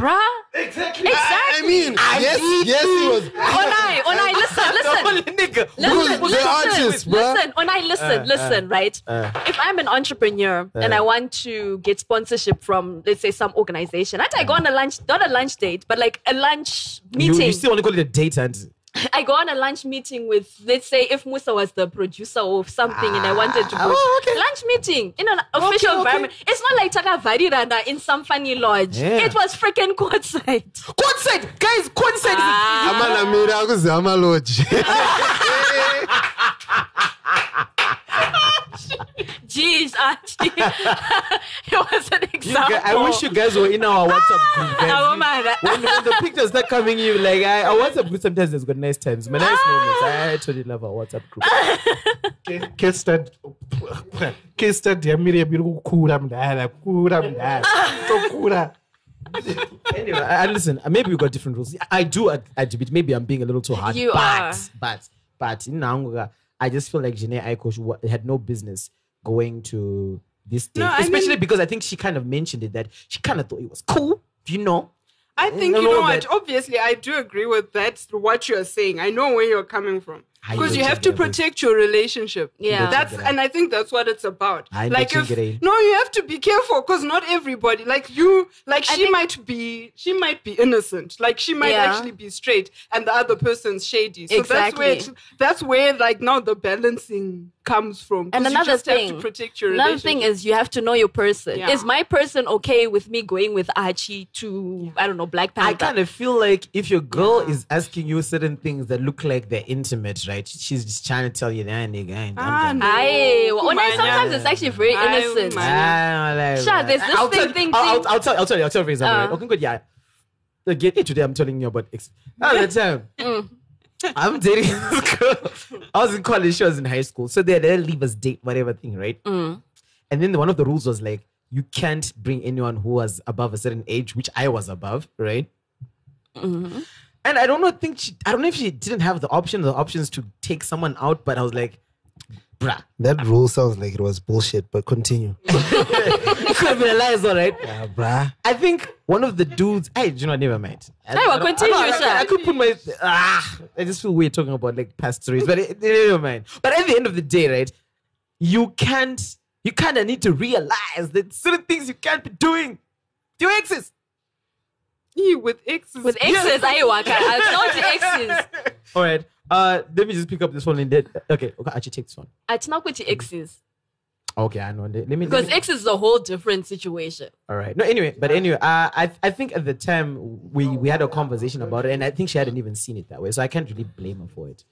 Bruh. Exactly. Exactly. I Exactly. mean, yes, yes, he was. Onai, Onai, listen, listen. Only nigga. Listen, Bruce, they're artists, listen, bruh. listen, Onai, listen, uh, listen, uh, right? Uh. if I'm an entrepreneur and I want to get sponsorship from, let's say, some organization, I I go on a lunch, not a lunch date, but like a lunch You, meeting. you still want to call it a date and I go on a lunch meeting with, let's say, if Musa was the producer of something and I wanted to go. oh, okay. Lunch meeting in an official okay. environment. It's not like Taka Varirana in some funny lodge. Yeah. It was freaking courtside. courtside, guys. Courtside Ah. amanamira akuzama lodge Jeez, Archie. it was an You example. guys, I wish you guys were in our WhatsApp group. guys. Oh, man. when, when the pictures start coming in, like I, our WhatsApp group sometimes has got nice times, but nice ah. moments. I totally love our WhatsApp group. case study case study yamiri yabiri kukura mudala kura mudala tokura anyway, I, I listen. Maybe we got different rules. I do ad- admit. Maybe I'm being a little too hard. You but, are. But but in Nangoga, I just feel like Jhené Aiko had no business going to this stage, No, especially mean- because I think she kind of mentioned it that she kind of thought it was cool. You know, I think you know what. Obviously, I do agree with that. What you're saying, I know where you're coming from. I Because you have to protect your relationship. Yeah. that's and I think that's what it's about. I know like if Jigga. no, you have to be careful because not everybody like you. Like she think- might be, she might be innocent. Like she might Yeah. actually be straight, and the other person's shady. So that's where Exactly. that's where like now the balancing comes from And you another just thing, have to protect your another thing is you have to know your person. Yeah. Is my person okay with me going with Archie to I don't know Black Panther? I kind of feel like if your girl is asking you certain things that look like they're intimate, right? She's just trying to tell you that nigga. ain't- I'm Ah, no. Aye, well, I- sometimes it's actually very innocent. man. Ah, like, Sure, there's this I'll thing, tell, thing, I'll, I'll. I'll tell, I'll tell you, I'll tell you, for example, right? Uh. Okay, good, yeah. Again, today I'm telling you about ex. All the time. Mm. I'm dating this girl. I was in college, she was in high school. So they they leave us date, whatever thing, right? Mm. And then one of the rules was like, you can't bring anyone who was above a certain age, which I was above, right? Mm-hmm. And I don't know, think she, I don't know if she didn't have the option, the options to take someone out, but I was like, bruh, that rule sounds like it was bullshit but continue it could have been a lie, all right. yeah, bruh. I think one of the dudes. Hey, do you know, what? never mind. I, Hey, well, I continue, I, don't- I. I could put my. Ah, I just feel weird talking about like past stories, but it, it- never mind. But at the end of the day, right? You can't. You kind of need to realize that certain things you can't be doing. to Your exes. Ew, with exes. with exes, I waka. I told you exes. All right. Uh, let me just pick up this one and then. Okay. Okay. Actually, take this one. It's not with exes Okay, I know. Let me. let because me- exes is a whole different situation. All right. No, anyway, but anyway, uh, I I think at the time we we had a conversation about it, and I think she hadn't even seen it that way, so I can't really blame her for it.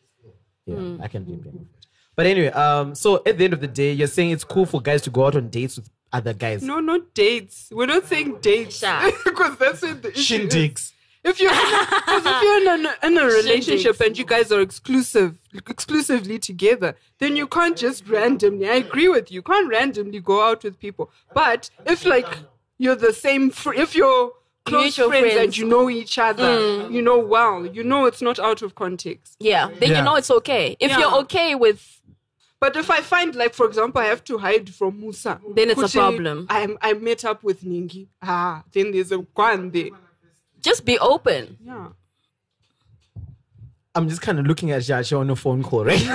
Yeah, I can't really blame her for it. But anyway, um, so at the end of the day, you're saying it's cool for guys to go out on dates with other guys. No, not dates. We're not saying dates because that's what the issue is. shindigs If you're in a, 'cause if you're in a, in a relationship Shindigs. and you guys are exclusive, exclusively together, then you can't just randomly. I agree with you. You can't randomly go out with people. But if like you're the same, fr- if you're close Mutual friends, and friends. you know each other, you know well, you know it's not out of context. Yeah. Then Yeah. you know it's okay. If Yeah. you're okay with But if I find, like, for example, I have to hide from Musa, Then it's a problem. I I met up with Ningi. Ah, then there's a one there. just be open. Yeah. I'm just kind of looking at Jasha on a phone call, right?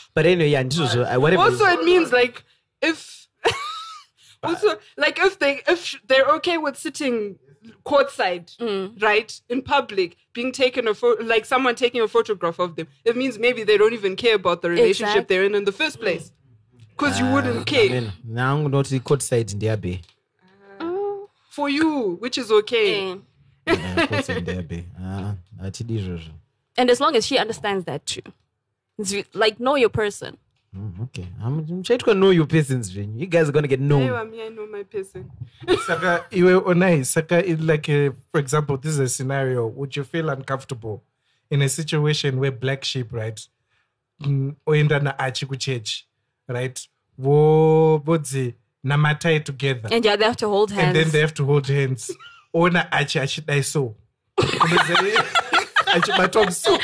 but anyway, yeah, this was, uh, whatever. Also, it means like if also like if they if they're okay with sitting courtside, right, in public, being taken a photo, like someone taking a photograph of them, it means maybe they don't even care about the relationship Exact- they're in in the first place. Because you wouldn't I care mean, now I'm not the court side in there, be. for you, which is okay. Mm. Yeah, court in there, be. Ah, ati dijojo. And as long as she understands that too. It's like know your person. Mm, Okay, I'm, I'm trying to know your persons. Jane. You guys are gonna get Hey, known. I mean, I know my person. Saka, iwe onai, Saka, it like, uh, for example, this is a scenario. Would you feel uncomfortable in a situation where black sheep, right, oenda na achi kuchechi, right, wo bodzi namatai together, And yeah, they have to hold hands. and then they have to hold hands. Ona achi achidai so. achibatwa musoro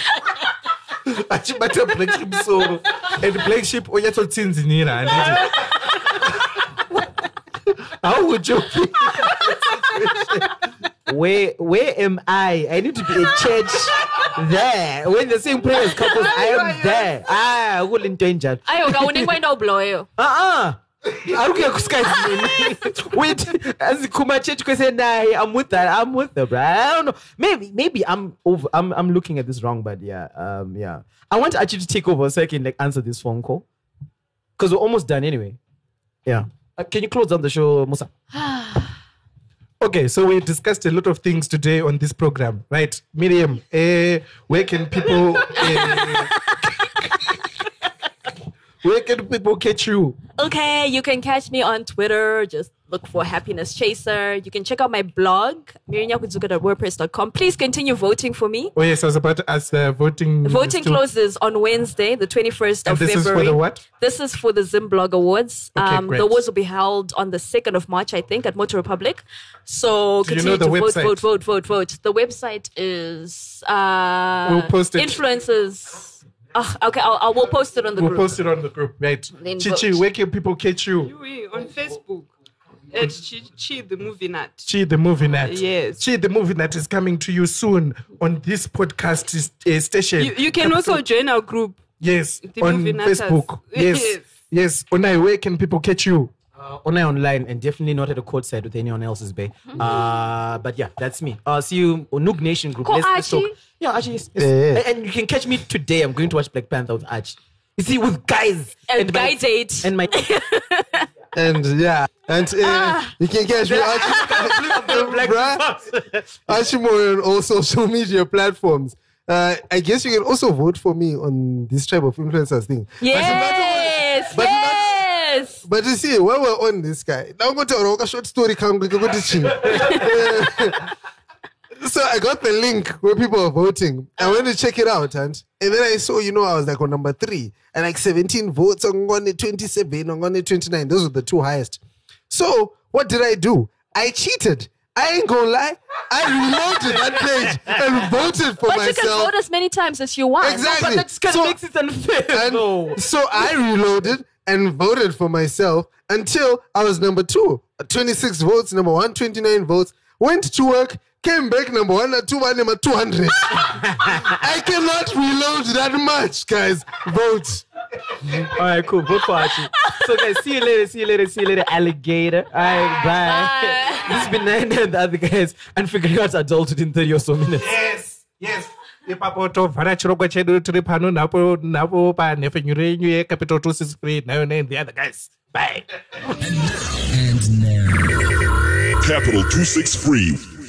achibata black sheep musoro and the black sheep onyatsotsinzinira handiti how would you feel Where where am I? I need to be a church there. When they're saying prayers, couples, I am there. Ah, I will endanger. ayo kaunenge kwaenda ubloyo Uh-uh. Ari kuya kusikazi wait azikuma church kwese naye i'm with that i'm with her bro i don't know. Maybe maybe i'm over i'm i'm looking at this wrong but yeah um yeah. I want actually to take over so i can like answer this phone call. Because we're almost done anyway. Yeah. Uh, can you close down the show musa? Okay, so we discussed a lot of things today on this program, right? Miriam, eh, where can people eh, where can people catch you? Okay, you can catch me on Twitter. Just look for Happiness Chaser. You can check out my blog, miriamyakuzuka.wordpress.com. Please continue voting for me. Oh yes, I was about to ask the voting. Voting still- closes on Wednesday, the 21st And of this is February. for the what? This is for the Zimblog Awards. Okay, um, great. the awards will be held on the 2nd of March, I think, at Moto Republik. So Do you continue know to vote, website? vote, vote, vote, vote. The website is uh, We'll post it. influencers. Ah, okay, I'll, I will post it on the group. We'll post it on the group, right? Then Chichi, vote. where can people catch you? You on Facebook at Chee, Chee the movie nut. Chee the movie nut. Yes. Chee the movie nut is coming to you soon on this podcast uh, station. You, you can also join our group. yes The on movie nutters. Facebook. Yes. Yes. Yes. Onai, where can people catch you? Uh, online online and definitely not at a court side with anyone else's bay. Uh but yeah that's me. Uh see you on Noog Nation group. Ko Let's- let's talk. Yeah Archie yes, yes. Yeah, yeah. And, and you can catch me today. I'm going to watch Black Panther with Archie. You see with guys. And guy my, date. and my And yeah, and uh, you can catch me Archie, bruh, Archimore on all social media platforms. Uh, I guess you can also vote for me on this tribe of influencers thing. Yes, But not- yes. But you see, when we're on this guy, now go to a short story. Come, go to chin. So I got the link where people are voting. I went to check it out, and and then I saw, you know, I was like on number three, and like 17 votes on one 27, on one 29. Those were the two highest. So what did I do? I cheated. I ain't gonna lie. I reloaded that page and voted for But you can myself. vote as many times as you want. Exactly. but that kind So- of makes it unfair And though. so I reloaded and voted for myself until I was number two. 26 votes, number one, 29 votes. Went to work, came back number one, number two, one, number 200. I cannot reload that much, guys. Vote. all right cool vote for Archie so guys see you later see you later see you later alligator all right bye, this has been nine and the other guys and figuring out adulthood in 30 or so minutes Yes. Yes. Ipapo tovhara chirongwa chedu tiri pano panhefenyu renyu yecapital 263 nayo and the other guys. Bye. And now. Capital 263